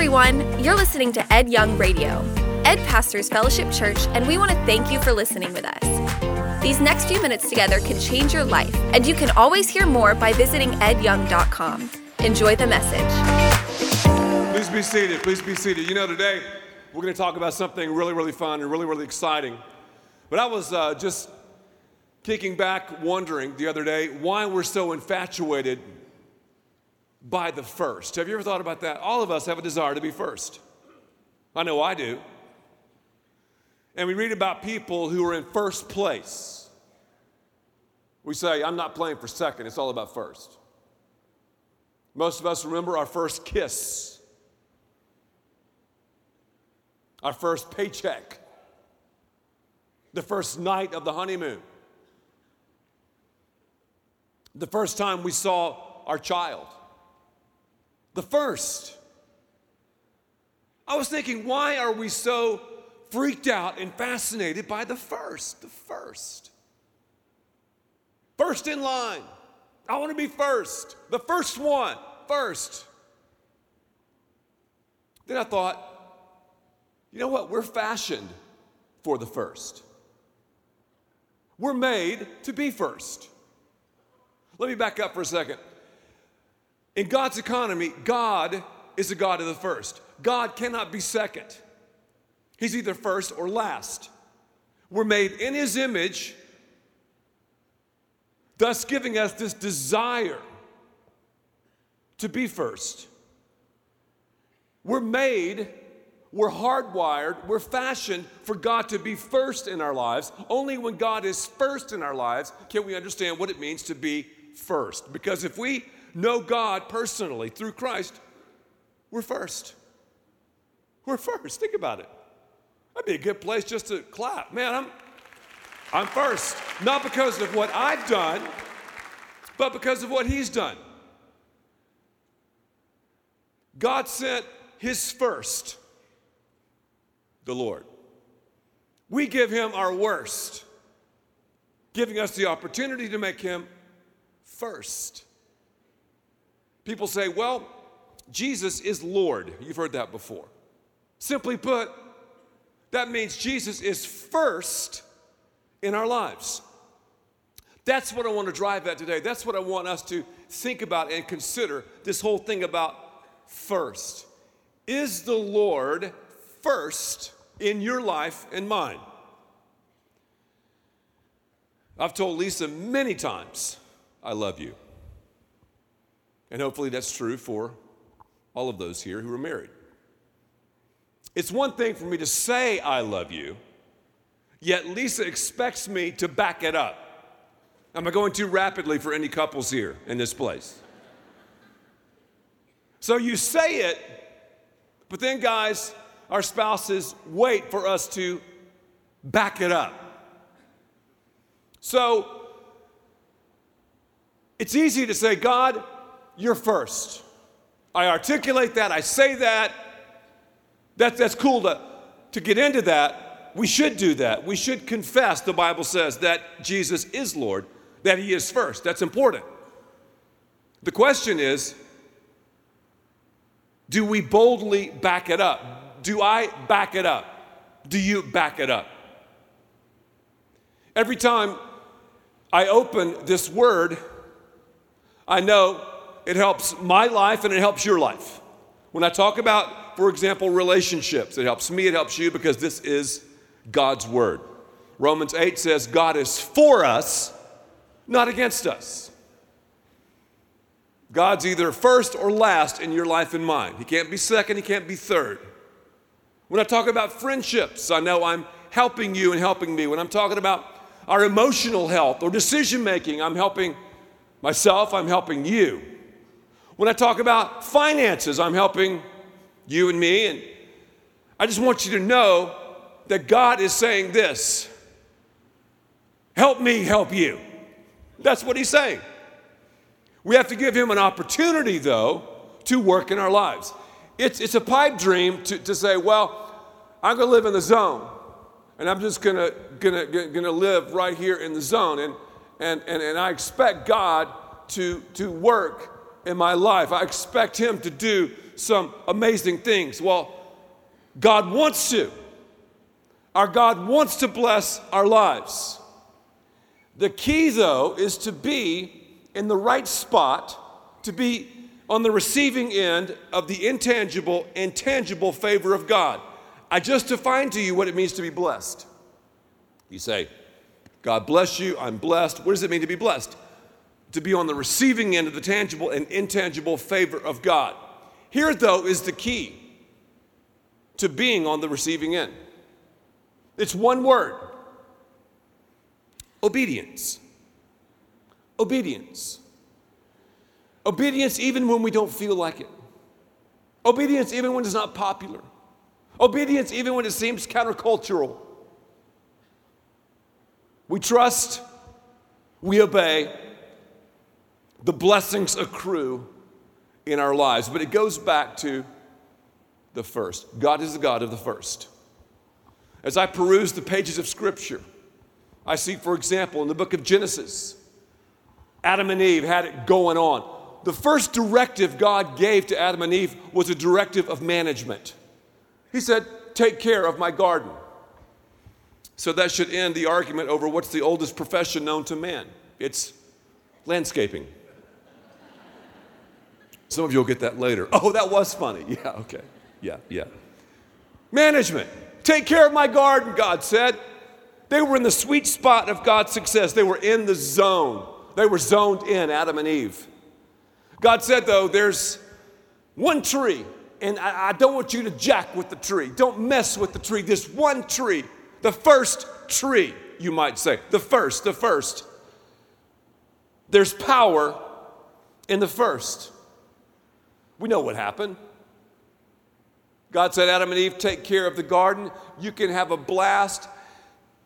everyone. You're listening to Ed Young Radio, Ed Pastors Fellowship Church, and we want to thank you for listening with us. These next few minutes together can change your life, and you can always hear more by visiting edyoung.com. Enjoy the message. Please be seated. Please be seated. You know, today we're going to talk about something really, really fun and really, really exciting. But I was uh, just kicking back, wondering the other day why we're so infatuated by the first. Have you ever thought about that? All of us have a desire to be first. I know I do. And we read about people who are in first place. We say, I'm not playing for second, it's all about first. Most of us remember our first kiss, our first paycheck, the first night of the honeymoon, the first time we saw our child the first. I was thinking, why are we so freaked out and fascinated by the first? The first. First in line. I want to be first. The first one. First. Then I thought, you know what? We're fashioned for the first. We're made to be first. Let me back up for a second. In God's economy, God is the God of the first. God cannot be second. He's either first or last. We're made in His image, thus giving us this desire to be first. We're made, we're hardwired, we're fashioned for God to be first in our lives. Only when God is first in our lives can we understand what it means to be first. Because if we know God personally through Christ, we're first. We're first. Think about it. That'd be a good place just to clap. Man, I'm, I'm first. Not because of what I've done, but because of what He's done. God sent His first, the Lord. We give Him our worst, giving us the opportunity to make Him first. People say, well, Jesus is Lord. You've heard that before. Simply put, that means Jesus is first in our lives. That's what I want to drive at today. That's what I want us to think about and consider this whole thing about first. Is the Lord first in your life and mine? I've told Lisa many times, I love you. And hopefully that's true for all of those here who are married. It's one thing for me to say, I love you, yet Lisa expects me to back it up. Am I going too rapidly for any couples here in this place? So you say it, but then, guys, our spouses wait for us to back it up. So it's easy to say, God, you're first. I articulate that, I say that. that that's cool to, to get into that. We should do that. We should confess, the Bible says, that Jesus is Lord, that He is first. That's important. The question is do we boldly back it up? Do I back it up? Do you back it up? Every time I open this word, I know it helps my life and it helps your life. When I talk about, for example, relationships, it helps me, it helps you because this is God's word. Romans 8 says, God is for us, not against us. God's either first or last in your life and mine. He can't be second, he can't be third. When I talk about friendships, I know I'm helping you and helping me. When I'm talking about our emotional health or decision making, I'm helping myself, I'm helping you. When I talk about finances, I'm helping you and me. And I just want you to know that God is saying this help me help you. That's what He's saying. We have to give Him an opportunity, though, to work in our lives. It's, it's a pipe dream to, to say, well, I'm going to live in the zone, and I'm just going to gonna, gonna live right here in the zone. And, and, and, and I expect God to, to work in my life. I expect Him to do some amazing things. Well, God wants to. Our God wants to bless our lives. The key, though, is to be in the right spot, to be on the receiving end of the intangible and tangible favor of God. I just defined to you what it means to be blessed. You say, God bless you, I'm blessed. What does it mean to be blessed? To be on the receiving end of the tangible and intangible favor of God. Here, though, is the key to being on the receiving end it's one word obedience. Obedience. Obedience even when we don't feel like it. Obedience even when it's not popular. Obedience even when it seems countercultural. We trust, we obey, the blessings accrue in our lives. But it goes back to the first. God is the God of the first. As I peruse the pages of Scripture, I see, for example, in the book of Genesis, Adam and Eve had it going on. The first directive God gave to Adam and Eve was a directive of management. He said, Take care of my garden. So that should end the argument over what's the oldest profession known to man. It's landscaping. Some of you will get that later. Oh, that was funny. Yeah, okay. Yeah, yeah. Management. Take care of my garden, God said. They were in the sweet spot of God's success. They were in the zone. They were zoned in, Adam and Eve. God said, though, there's one tree, and I, I don't want you to jack with the tree. Don't mess with the tree. This one tree, the first tree, you might say. The first, the first. There's power in the first. We know what happened. God said, Adam and Eve, take care of the garden. You can have a blast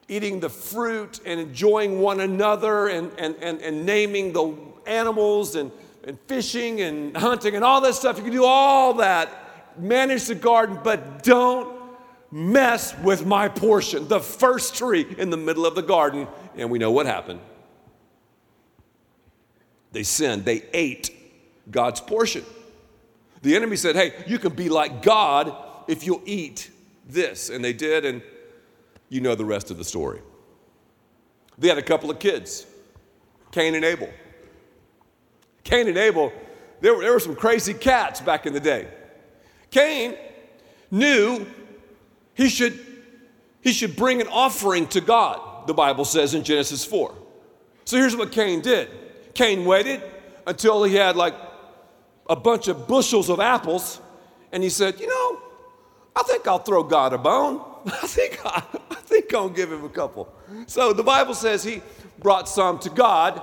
eating the fruit and enjoying one another and, and, and, and naming the animals and, and fishing and hunting and all that stuff. You can do all that, manage the garden, but don't mess with my portion, the first tree in the middle of the garden. And we know what happened. They sinned, they ate God's portion. The enemy said, Hey, you can be like God if you'll eat this. And they did, and you know the rest of the story. They had a couple of kids, Cain and Abel. Cain and Abel, there were, there were some crazy cats back in the day. Cain knew he should, he should bring an offering to God, the Bible says in Genesis 4. So here's what Cain did Cain waited until he had like a bunch of bushels of apples, and he said, You know, I think I'll throw God a bone. I think, I, I think I'll give him a couple. So the Bible says he brought some to God.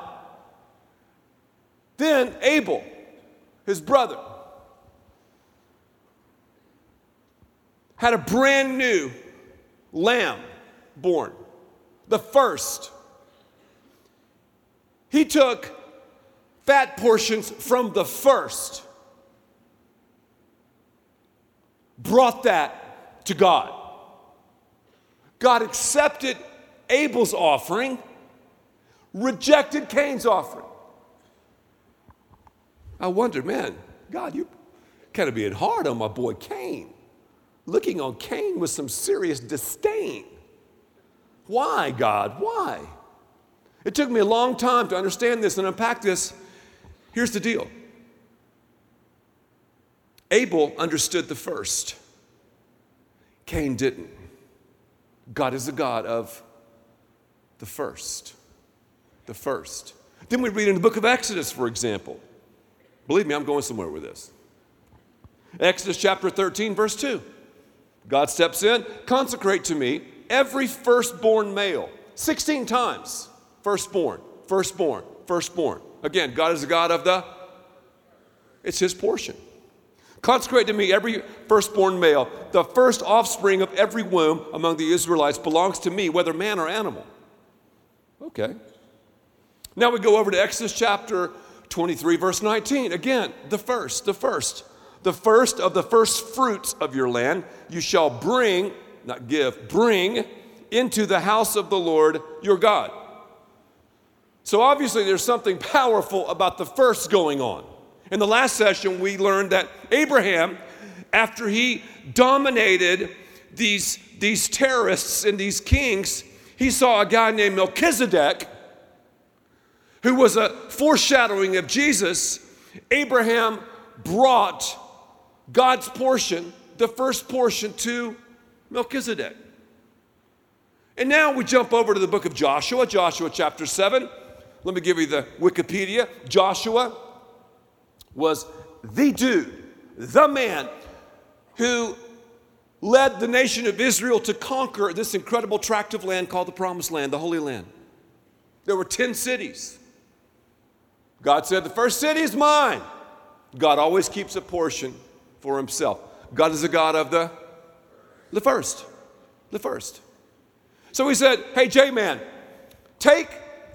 Then Abel, his brother, had a brand new lamb born, the first. He took fat portions from the first, brought that to God. God accepted Abel's offering, rejected Cain's offering. I wonder, man, God, you kind of being hard on my boy Cain, looking on Cain with some serious disdain. Why, God? Why? It took me a long time to understand this and unpack this Here's the deal Abel understood the first, Cain didn't. God is the God of the first. The first. Then we read in the book of Exodus, for example. Believe me, I'm going somewhere with this. Exodus chapter 13, verse 2. God steps in, consecrate to me every firstborn male. 16 times. Firstborn, firstborn, firstborn. Again, God is the God of the, it's His portion. Consecrate to me every firstborn male. The first offspring of every womb among the Israelites belongs to me, whether man or animal. Okay. Now we go over to Exodus chapter 23, verse 19. Again, the first, the first. The first of the first fruits of your land you shall bring, not give, bring into the house of the Lord your God. So obviously, there's something powerful about the first going on. In the last session, we learned that Abraham, after he dominated these, these terrorists and these kings, he saw a guy named Melchizedek who was a foreshadowing of Jesus. Abraham brought God's portion, the first portion, to Melchizedek. And now we jump over to the book of Joshua, Joshua chapter 7. Let me give you the Wikipedia. Joshua was the dude, the man who led the nation of Israel to conquer this incredible tract of land called the Promised Land, the Holy Land. There were 10 cities. God said, The first city is mine. God always keeps a portion for himself. God is a God of the, the first. The first. So he said, Hey, J Man, take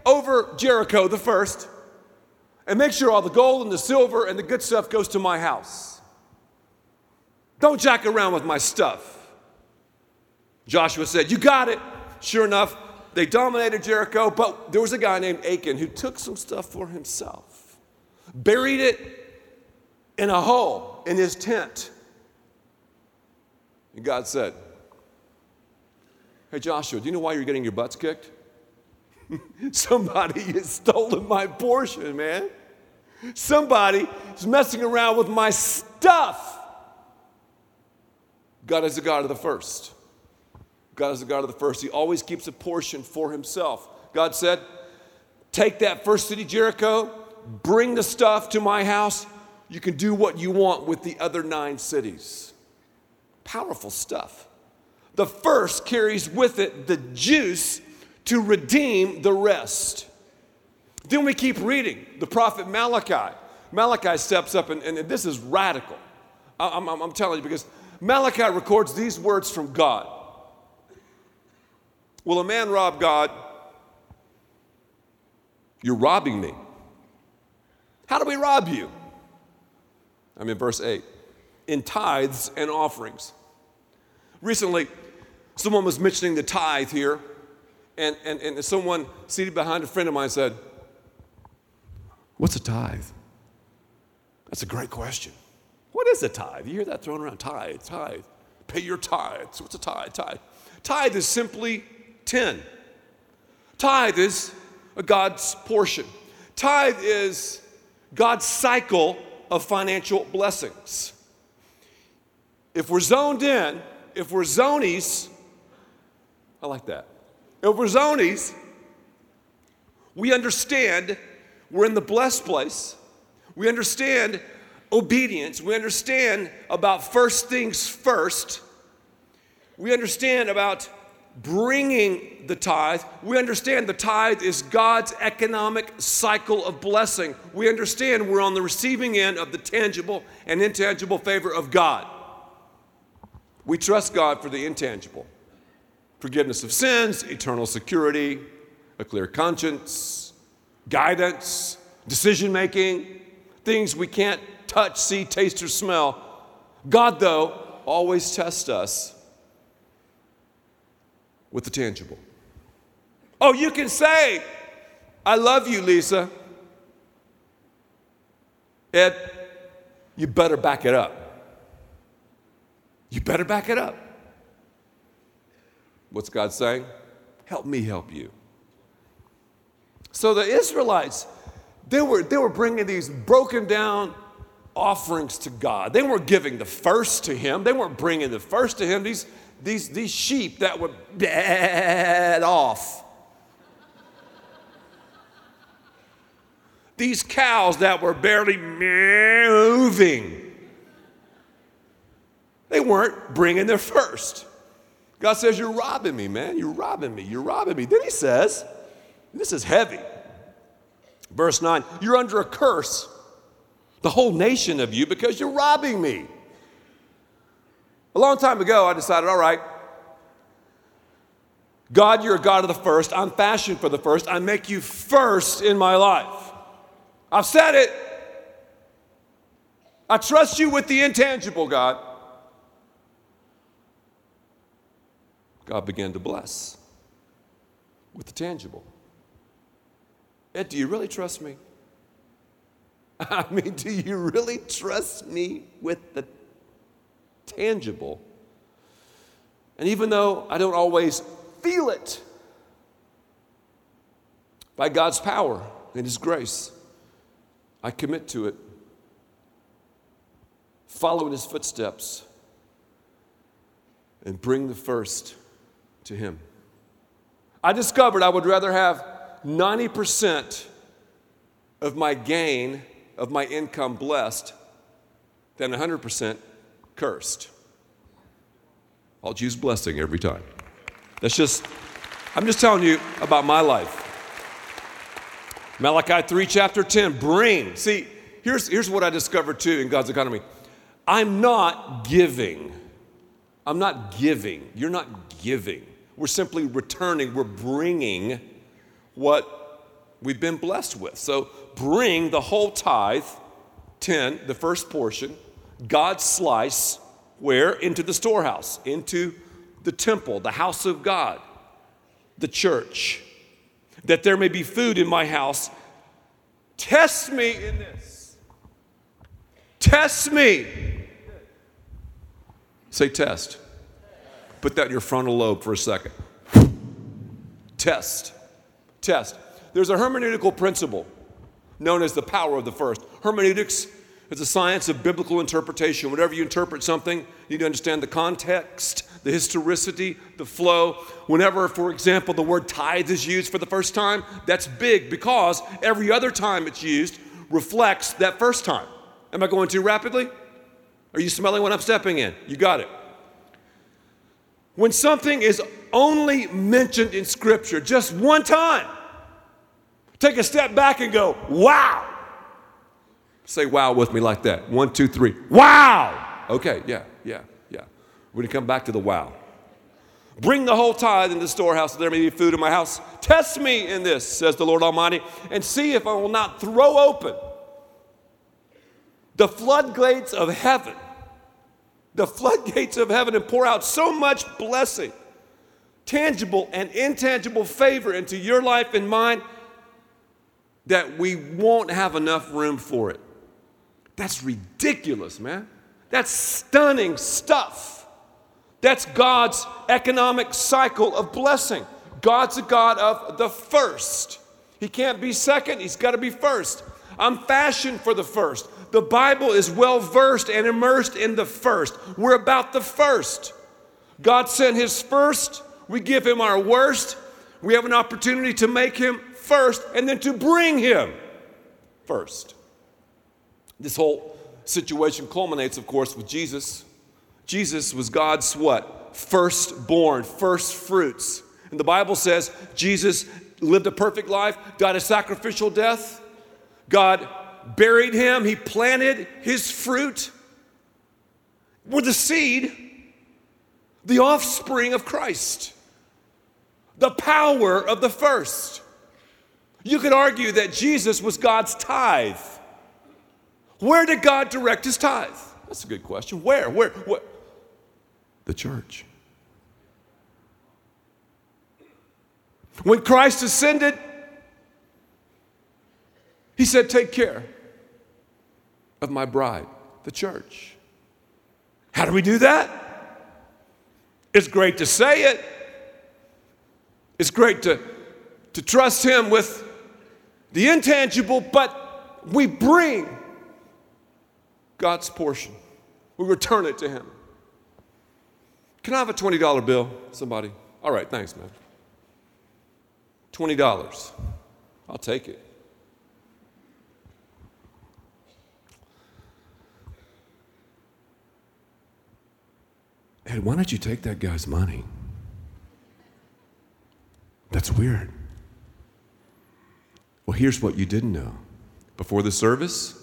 over Jericho the first and make sure all the gold and the silver and the good stuff goes to my house. Don't jack around with my stuff. Joshua said, You got it. Sure enough, they dominated Jericho, but there was a guy named Achan who took some stuff for himself, buried it in a hole in his tent. And God said, Hey, Joshua, do you know why you're getting your butts kicked? Somebody has stolen my portion, man. Somebody is messing around with my stuff. God is the God of the first. God is the God of the first. He always keeps a portion for himself. God said, Take that first city, Jericho, bring the stuff to my house. You can do what you want with the other nine cities. Powerful stuff. The first carries with it the juice to redeem the rest. Then we keep reading. The prophet Malachi. Malachi steps up, and, and this is radical. I'm, I'm, I'm telling you, because Malachi records these words from God Will a man rob God? You're robbing me. How do we rob you? I'm in verse 8. In tithes and offerings. Recently, someone was mentioning the tithe here, and, and, and someone seated behind a friend of mine said, What's a tithe? That's a great question. What is a tithe? You hear that thrown around tithe, tithe. Pay your tithes. What's a tithe? Tithe. Tithe is simply 10. Tithe is a God's portion. Tithe is God's cycle of financial blessings. If we're zoned in, if we're zonies, I like that. We're zonies, we understand we're in the blessed place. We understand obedience. We understand about first things first. We understand about bringing the tithe. We understand the tithe is God's economic cycle of blessing. We understand we're on the receiving end of the tangible and intangible favor of God. We trust God for the intangible forgiveness of sins, eternal security, a clear conscience, guidance, decision making, things we can't touch, see, taste, or smell. God, though, always tests us with the tangible. Oh, you can say, I love you, Lisa. Ed, you better back it up. You better back it up. What's God saying? Help me help you. So the Israelites, they were, they were bringing these broken down offerings to God. They weren't giving the first to Him, they weren't bringing the first to Him. These, these, these sheep that were dead off. These cows that were barely moving. They weren't bringing their first. God says, You're robbing me, man. You're robbing me. You're robbing me. Then he says, This is heavy. Verse 9, You're under a curse, the whole nation of you, because you're robbing me. A long time ago, I decided, all right, God, you're a God of the first. I'm fashioned for the first. I make you first in my life. I've said it. I trust you with the intangible, God. God began to bless with the tangible. Ed, do you really trust me? I mean, do you really trust me with the tangible? And even though I don't always feel it, by God's power and His grace, I commit to it, follow in His footsteps, and bring the first to Him. I discovered I would rather have 90% of my gain, of my income blessed, than 100% cursed. I'll choose blessing every time. That's just, I'm just telling you about my life. Malachi 3, chapter 10, bring. See, here's, here's what I discovered too in God's economy I'm not giving. I'm not giving. You're not giving. We're simply returning. We're bringing what we've been blessed with. So bring the whole tithe, 10, the first portion, God's slice, where? Into the storehouse, into the temple, the house of God, the church that there may be food in my house. Test me in this. Test me. Say test. Put that in your frontal lobe for a second. Test. Test. There's a hermeneutical principle known as the power of the first. Hermeneutics is a science of biblical interpretation. Whenever you interpret something, you need to understand the context, the historicity, the flow. Whenever, for example, the word tithe is used for the first time, that's big because every other time it's used reflects that first time. Am I going too rapidly? Are you smelling what I'm stepping in? You got it. When something is only mentioned in Scripture just one time, take a step back and go, wow. Say wow with me like that. One, two, three. Wow. Okay, yeah, yeah. Yeah. We're going to come back to the wow. Bring the whole tithe in the storehouse, so there may be food in my house. Test me in this, says the Lord Almighty, and see if I will not throw open the floodgates of heaven, the floodgates of heaven, and pour out so much blessing, tangible and intangible favor into your life and mine that we won't have enough room for it. That's ridiculous, man. That's stunning stuff. That's God's economic cycle of blessing. God's a God of the first. He can't be second, He's got to be first. I'm fashioned for the first. The Bible is well versed and immersed in the first. We're about the first. God sent His first, we give Him our worst. We have an opportunity to make Him first and then to bring Him first. This whole situation culminates, of course, with Jesus Jesus was God's what? Firstborn, first fruits. And the Bible says Jesus lived a perfect life, died a sacrificial death. God buried him, he planted his fruit with the seed, the offspring of Christ, the power of the first. You could argue that Jesus was God's tithe. Where did God direct his tithe? That's a good question. Where? Where? where? the church. When Christ ascended, he said, Take care of my bride, the church. How do we do that? It's great to say it, it's great to, to trust Him with the intangible, but we bring God's portion, we return it to Him. Can I have a $20 bill? Somebody? All right, thanks, man. $20. I'll take it. Ed, why don't you take that guy's money? That's weird. Well, here's what you didn't know. Before the service,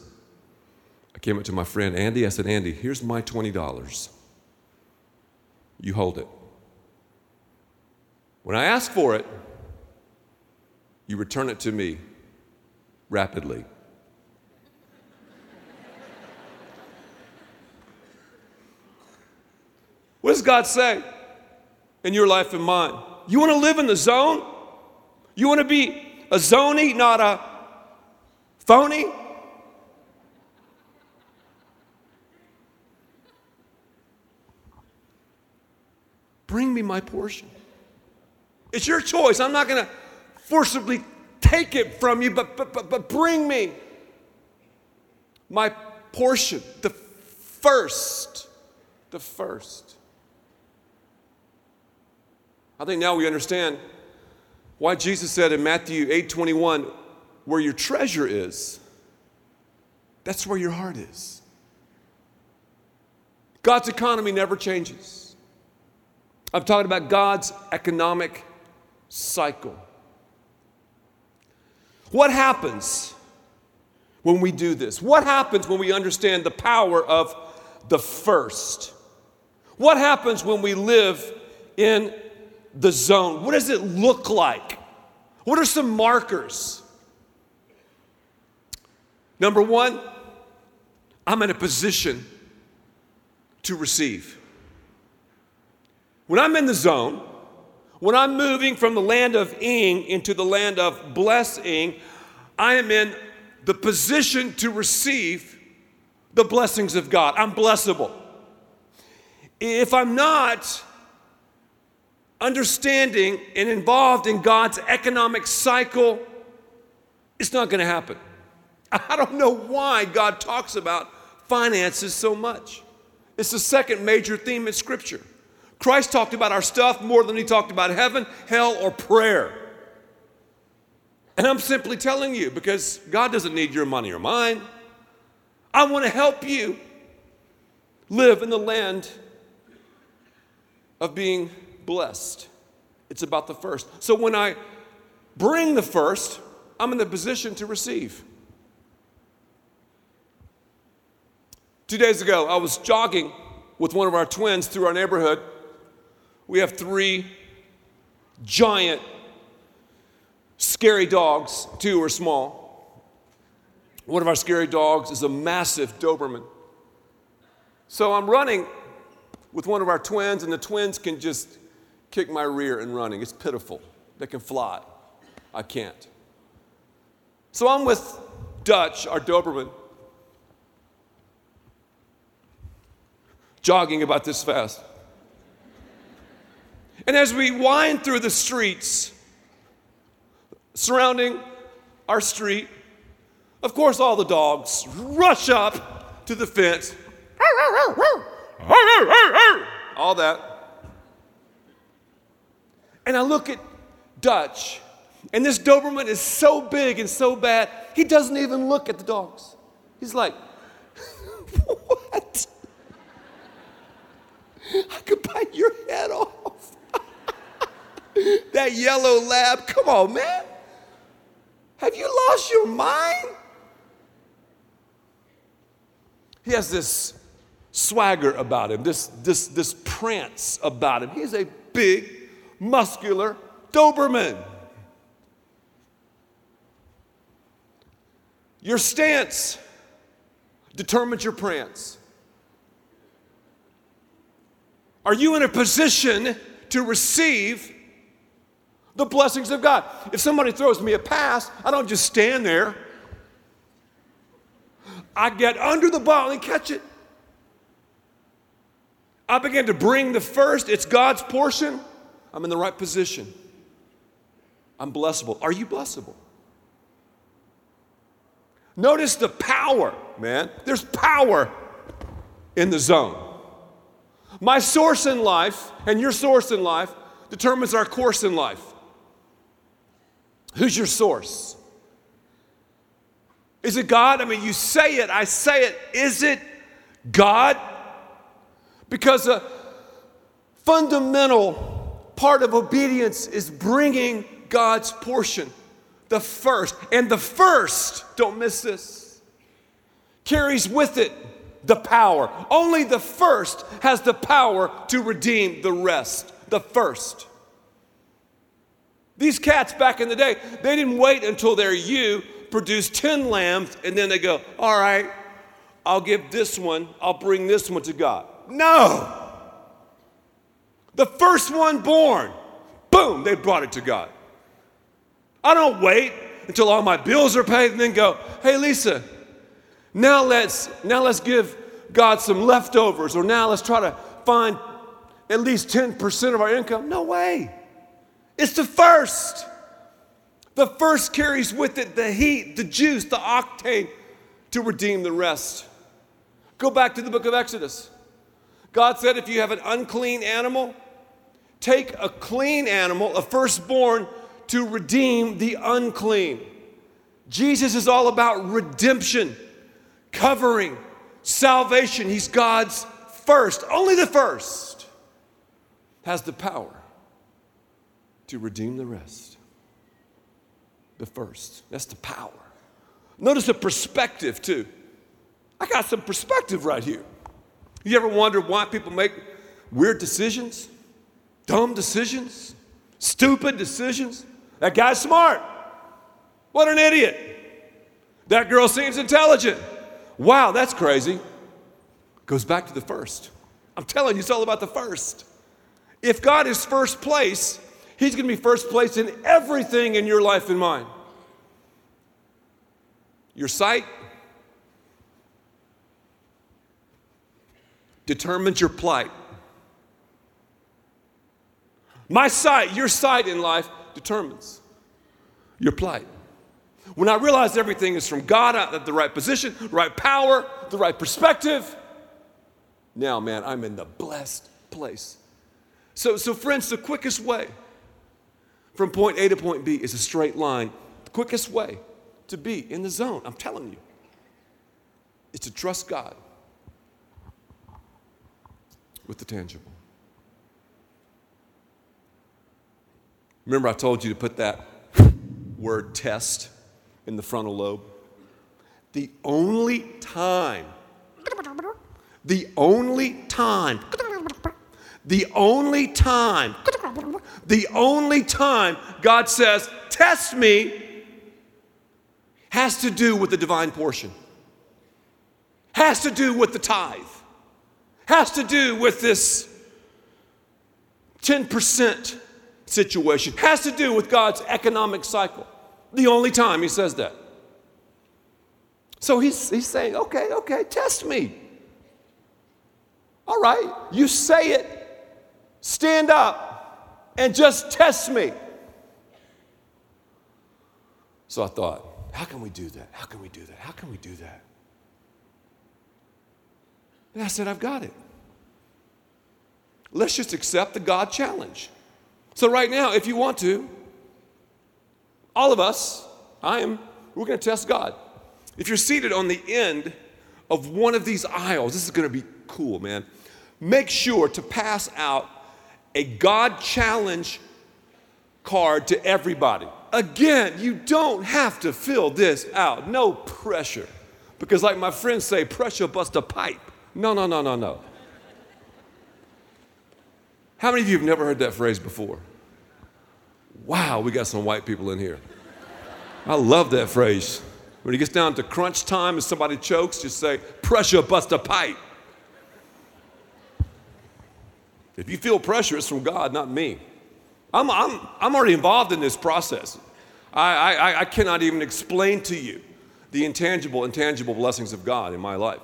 I came up to my friend Andy. I said, Andy, here's my $20 you hold it. When I ask for it, you return it to me rapidly. What does God say in your life and mine? You want to live in the zone? You want to be a zony, not a phony? Bring me my portion. It's your choice. I'm not going to forcibly take it from you, but, but, but, but bring me my portion, the first, the first. I think now we understand why Jesus said in Matthew 8 21, where your treasure is, that's where your heart is. God's economy never changes. I'm talking about God's economic cycle. What happens when we do this? What happens when we understand the power of the first? What happens when we live in the zone? What does it look like? What are some markers? Number one, I'm in a position to receive. When I'm in the zone, when I'm moving from the land of ing into the land of blessing, I am in the position to receive the blessings of God. I'm blessable. If I'm not understanding and involved in God's economic cycle, it's not going to happen. I don't know why God talks about finances so much. It's the second major theme in Scripture. Christ talked about our stuff more than he talked about heaven, hell, or prayer. And I'm simply telling you because God doesn't need your money or mine. I want to help you live in the land of being blessed. It's about the first. So when I bring the first, I'm in the position to receive. Two days ago, I was jogging with one of our twins through our neighborhood. We have three giant, scary dogs. Two are small. One of our scary dogs is a massive Doberman. So I'm running with one of our twins, and the twins can just kick my rear in running. It's pitiful. They can fly. I can't. So I'm with Dutch, our Doberman, jogging about this fast. And as we wind through the streets surrounding our street, of course, all the dogs rush up to the fence. All that. And I look at Dutch, and this Doberman is so big and so bad, he doesn't even look at the dogs. He's like, What? I could bite your head off. that yellow lab, come on, man. Have you lost your mind? He has this swagger about him, this, this, this prance about him. He's a big, muscular Doberman. Your stance determines your prance. Are you in a position to receive the blessings of God? If somebody throws me a pass, I don't just stand there. I get under the ball and catch it. I begin to bring the first, it's God's portion. I'm in the right position. I'm blessable. Are you blessable? Notice the power, man. There's power in the zone. My source in life and your source in life determines our course in life. Who's your source? Is it God? I mean, you say it, I say it. Is it God? Because a fundamental part of obedience is bringing God's portion, the first. And the first, don't miss this, carries with it the power. Only the first has the power to redeem the rest. The first. These cats back in the day, they didn't wait until their ewe produced 10 lambs and then they go, All right, I'll give this one, I'll bring this one to God. No. The first one born, boom, they brought it to God. I don't wait until all my bills are paid and then go, Hey, Lisa, now let's now let's give God some leftovers, or now let's try to find at least 10% of our income? No way. It's the first. The first carries with it the heat, the juice, the octane to redeem the rest. Go back to the book of Exodus. God said, if you have an unclean animal, take a clean animal, a firstborn, to redeem the unclean. Jesus is all about redemption, covering, salvation. He's God's first, only the first, has the power to redeem the rest. The first. That's the power. Notice the perspective, too. I got some perspective right here. You ever wonder why people make weird decisions, dumb decisions, stupid decisions? That guy's smart. What an idiot. That girl seems intelligent. Wow, that's crazy. Goes back to the first. I'm telling you, it's all about the first. If God is first place, He's going to be first place in everything in your life and mine. Your sight determines your plight. My sight, your sight in life determines your plight. When I realize everything is from God, I'm at the right position, right power, the right perspective, now, man, I'm in the blessed place. So, so friends, the quickest way from point A to point B is a straight line. The quickest way to be in the zone, I'm telling you, is to trust God with the tangible. Remember, I told you to put that word test in the frontal lobe? The only time, the only time, the only time, the only time God says, test me, has to do with the divine portion, has to do with the tithe, has to do with this 10% situation, has to do with God's economic cycle. The only time he says that. So he's, he's saying, okay, okay, test me. All right, you say it, stand up, and just test me. So I thought, how can we do that? How can we do that? How can we do that? And I said, I've got it. Let's just accept the God challenge. So, right now, if you want to, all of us, I am, we're going to test God. If you're seated on the end of one of these aisles, this is going to be cool, man. Make sure to pass out a God challenge card to everybody. Again, you don't have to fill this out. No pressure. Because, like my friends say, pressure bust a pipe. No, no, no, no, no. How many of you have never heard that phrase before? Wow, we got some white people in here. I love that phrase. When it gets down to crunch time and somebody chokes, just say, pressure bust a pipe. If you feel pressure, it's from God, not me. I'm, I'm, I'm already involved in this process. I, I, I cannot even explain to you the intangible, intangible blessings of God in my life.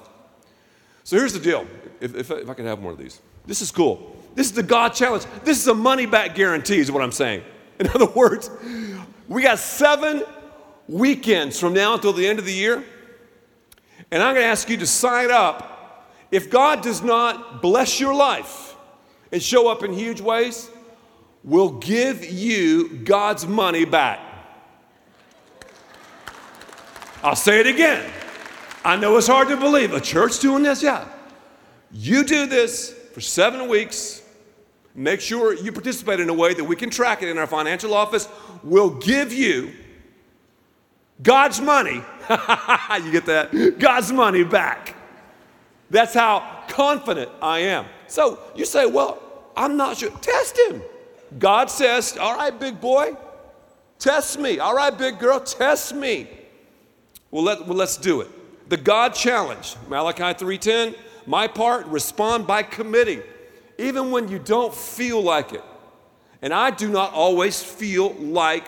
So here's the deal if, if, if I can have one of these. This is cool. This is the God challenge. This is a money back guarantee, is what I'm saying. In other words, we got seven weekends from now until the end of the year. And I'm going to ask you to sign up. If God does not bless your life and show up in huge ways, we'll give you God's money back. I'll say it again. I know it's hard to believe. A church doing this? Yeah. You do this for seven weeks, Make sure you participate in a way that we can track it in our financial office. We'll give you God's money. you get that? God's money back. That's how confident I am. So you say, well, I'm not sure. Test him. God says, all right, big boy, test me. All right, big girl, test me. Well, let, well let's do it. The God challenge, Malachi 3.10, my part, respond by committing even when you don't feel like it. And I do not always feel like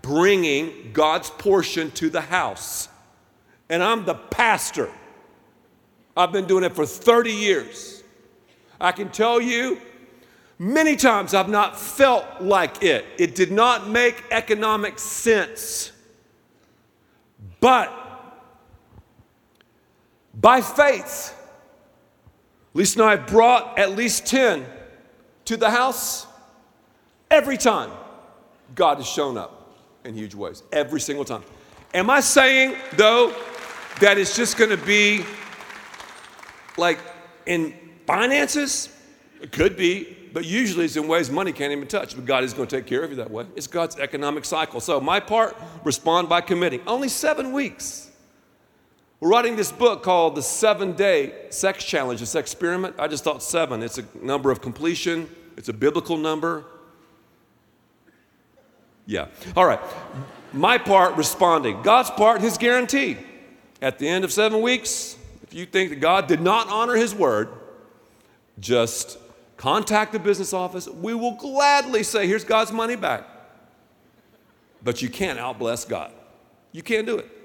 bringing God's portion to the house. And I'm the pastor. I've been doing it for 30 years. I can tell you Many times I've not felt like it. It did not make economic sense. But by faith, Lisa and I have brought at least 10 to the house. Every time, God has shown up in huge ways. Every single time. Am I saying, though, that it's just to be like in finances? It could be, but usually it's in ways money can't even touch. But God is going to take care of you that way. It's God's economic cycle. So, my part, respond by committing. Only seven weeks. We're writing this book called The Seven Day Sex Challenge, this experiment. I just thought seven. It's a number of completion, it's a biblical number. Yeah. All right. My part, responding. God's part, his guarantee. At the end of seven weeks, if you think that God did not honor his word, just contact the business office. We will gladly say, here's God's money back. But you can't outbless God. You can't do it.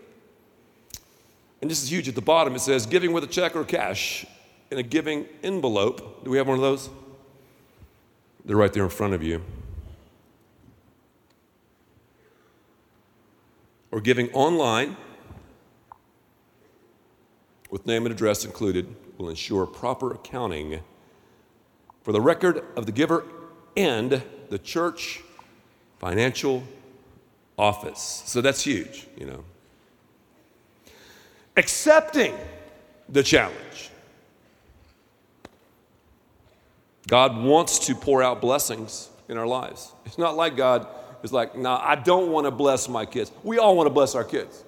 And this is huge at the bottom. It says giving with a check or cash in a giving envelope. Do we have one of those? They're right there in front of you. Or giving online with name and address included will ensure proper accounting for the record of the giver and the church financial office. So that's huge, you know accepting the challenge. God wants to pour out blessings in our lives. It's not like God is like, no, nah, I don't want to bless my kids. We all want to bless our kids.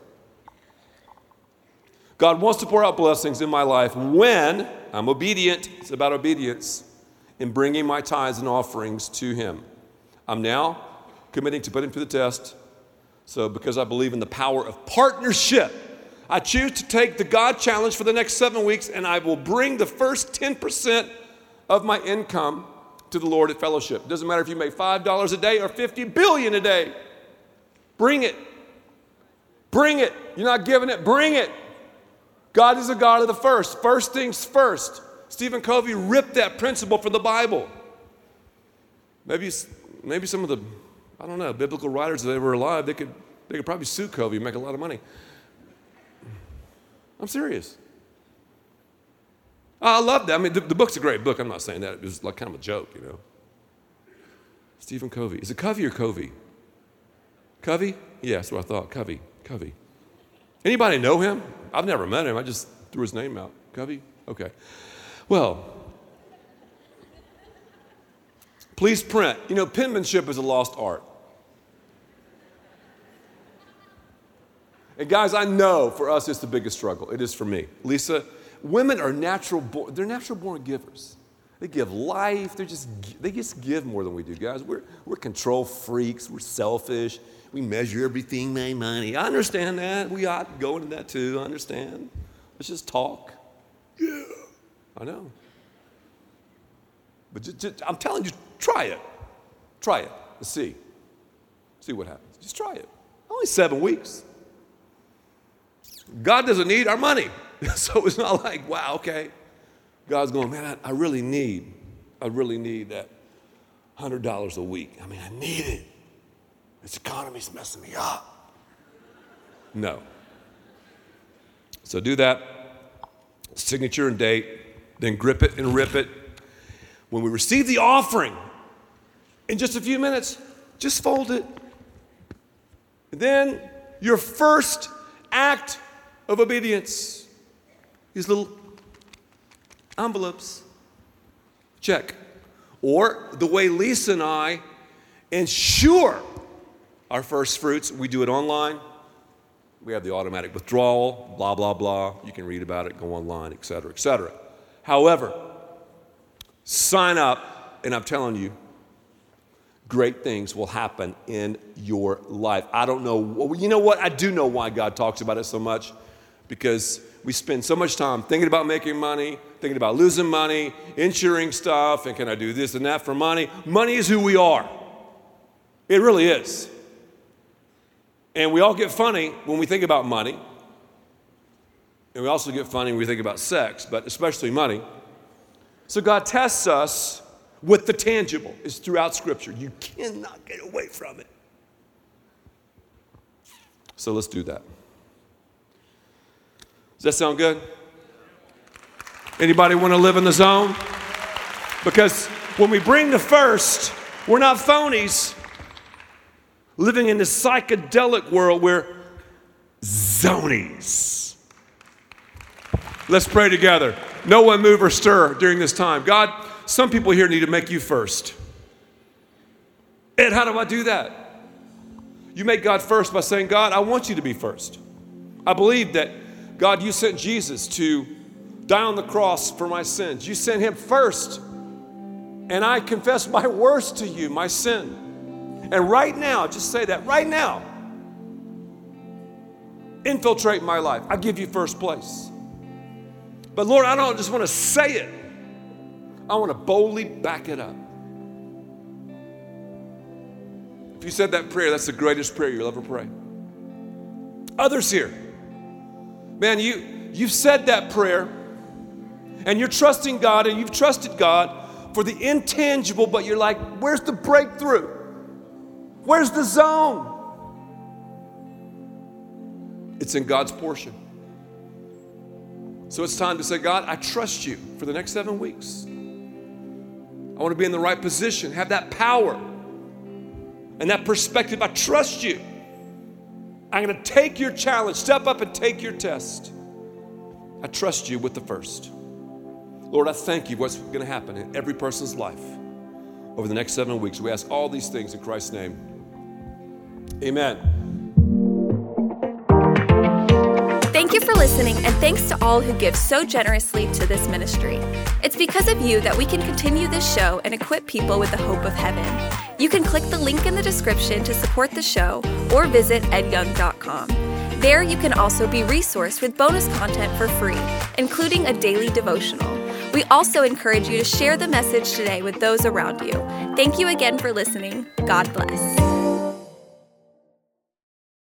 God wants to pour out blessings in my life when I'm obedient. It's about obedience in bringing my tithes and offerings to Him. I'm now committing to put Him to the test. So, because I believe in the power of partnership, I choose to take the God challenge for the next seven weeks, and I will bring the first 10% of my income to the Lord at fellowship. Doesn't matter if you make $5 a day or 50 billion a day. Bring it. Bring it. You're not giving it, bring it. God is a God of the first. First things first. Stephen Covey ripped that principle from the Bible. Maybe, maybe some of the, I don't know, biblical writers, if they were alive, they could, they could probably sue Covey and make a lot of money. I'm serious. I love that. I mean, the, the, book's a great book. I'm not saying that. It was like kind of a joke, you know. Stephen Covey. Is it Covey or Covey? Covey? Yeah, that's what I thought. Covey. Covey. Anybody know him? I've never met him. I just threw his name out. Covey? Okay. Well, please print. You know, penmanship is a lost art. And guys, I know for us it's the biggest struggle. It is for me. Lisa, women are natural born, they're natural born givers. They give life, they just they just give more than we do, guys. We're we're control freaks, we're selfish, we measure everything by money. I understand that. We ought to go into that too. I understand. Let's just talk. Yeah. I know. But just, just, I'm telling you, try it. Try it and see. See what happens. Just try it. Only seven weeks. God doesn't need our money. so it's not like, wow, okay. God's going, man, I, I really need, I really need that $100 a week. I mean, I need it. This economy's messing me up. No. So do that, signature and date, then grip it and rip it. When we receive the offering, in just a few minutes, just fold it. And then your first act of obedience. These little envelopes. Check. Or the way Lisa and I ensure our first fruits, we do it online. We have the automatic withdrawal, blah, blah, blah. You can read about it, go online, et cetera, et cetera. However, sign up, and I'm telling you, great things will happen in your life. I don't know, you know what? I do know why God talks about it so much because we spend so much time thinking about making money, thinking about losing money, insuring stuff, and can I do this and that for money? Money is who we are. It really is. And we all get funny when we think about money. And we also get funny when we think about sex, but especially money. So God tests us with the tangible It's throughout Scripture. You cannot get away from it. So let's do that. Does that sound good? Anybody want to live in the zone? Because when we bring the first, we're not phonies living in this psychedelic world. We're zonies. Let's pray together. No one move or stir during this time. God, some people here need to make you first. Ed, how do I do that? You make God first by saying, God, I want you to be first. I believe that, God, you sent Jesus to die on the cross for my sins. You sent him first. And I confess my worst to you, my sin. And right now, just say that right now, infiltrate my life. I give you first place. But Lord, I don't just want to say it, I want to boldly back it up. If you said that prayer, that's the greatest prayer you'll ever pray. Others here, man, you, you've said that prayer and you're trusting God and you've trusted God for the intangible, but you're like, where's the breakthrough? Where's the zone? It's in God's portion. So it's time to say, God, I trust you for the next seven weeks. I want to be in the right position, have that power and that perspective. I trust you. I'm going to take your challenge, step up and take your test. I trust you with the first. Lord, I thank you what's going to happen in every person's life over the next seven weeks. We ask all these things in Christ's name. Amen. Thank you for listening, and thanks to all who give so generously to this ministry. It's because of you that we can continue this show and equip people with the hope of heaven. You can click the link in the description to support the show or visit edyoung.com. There, you can also be resourced with bonus content for free, including a daily devotional. We also encourage you to share the message today with those around you. Thank you again for listening. God bless.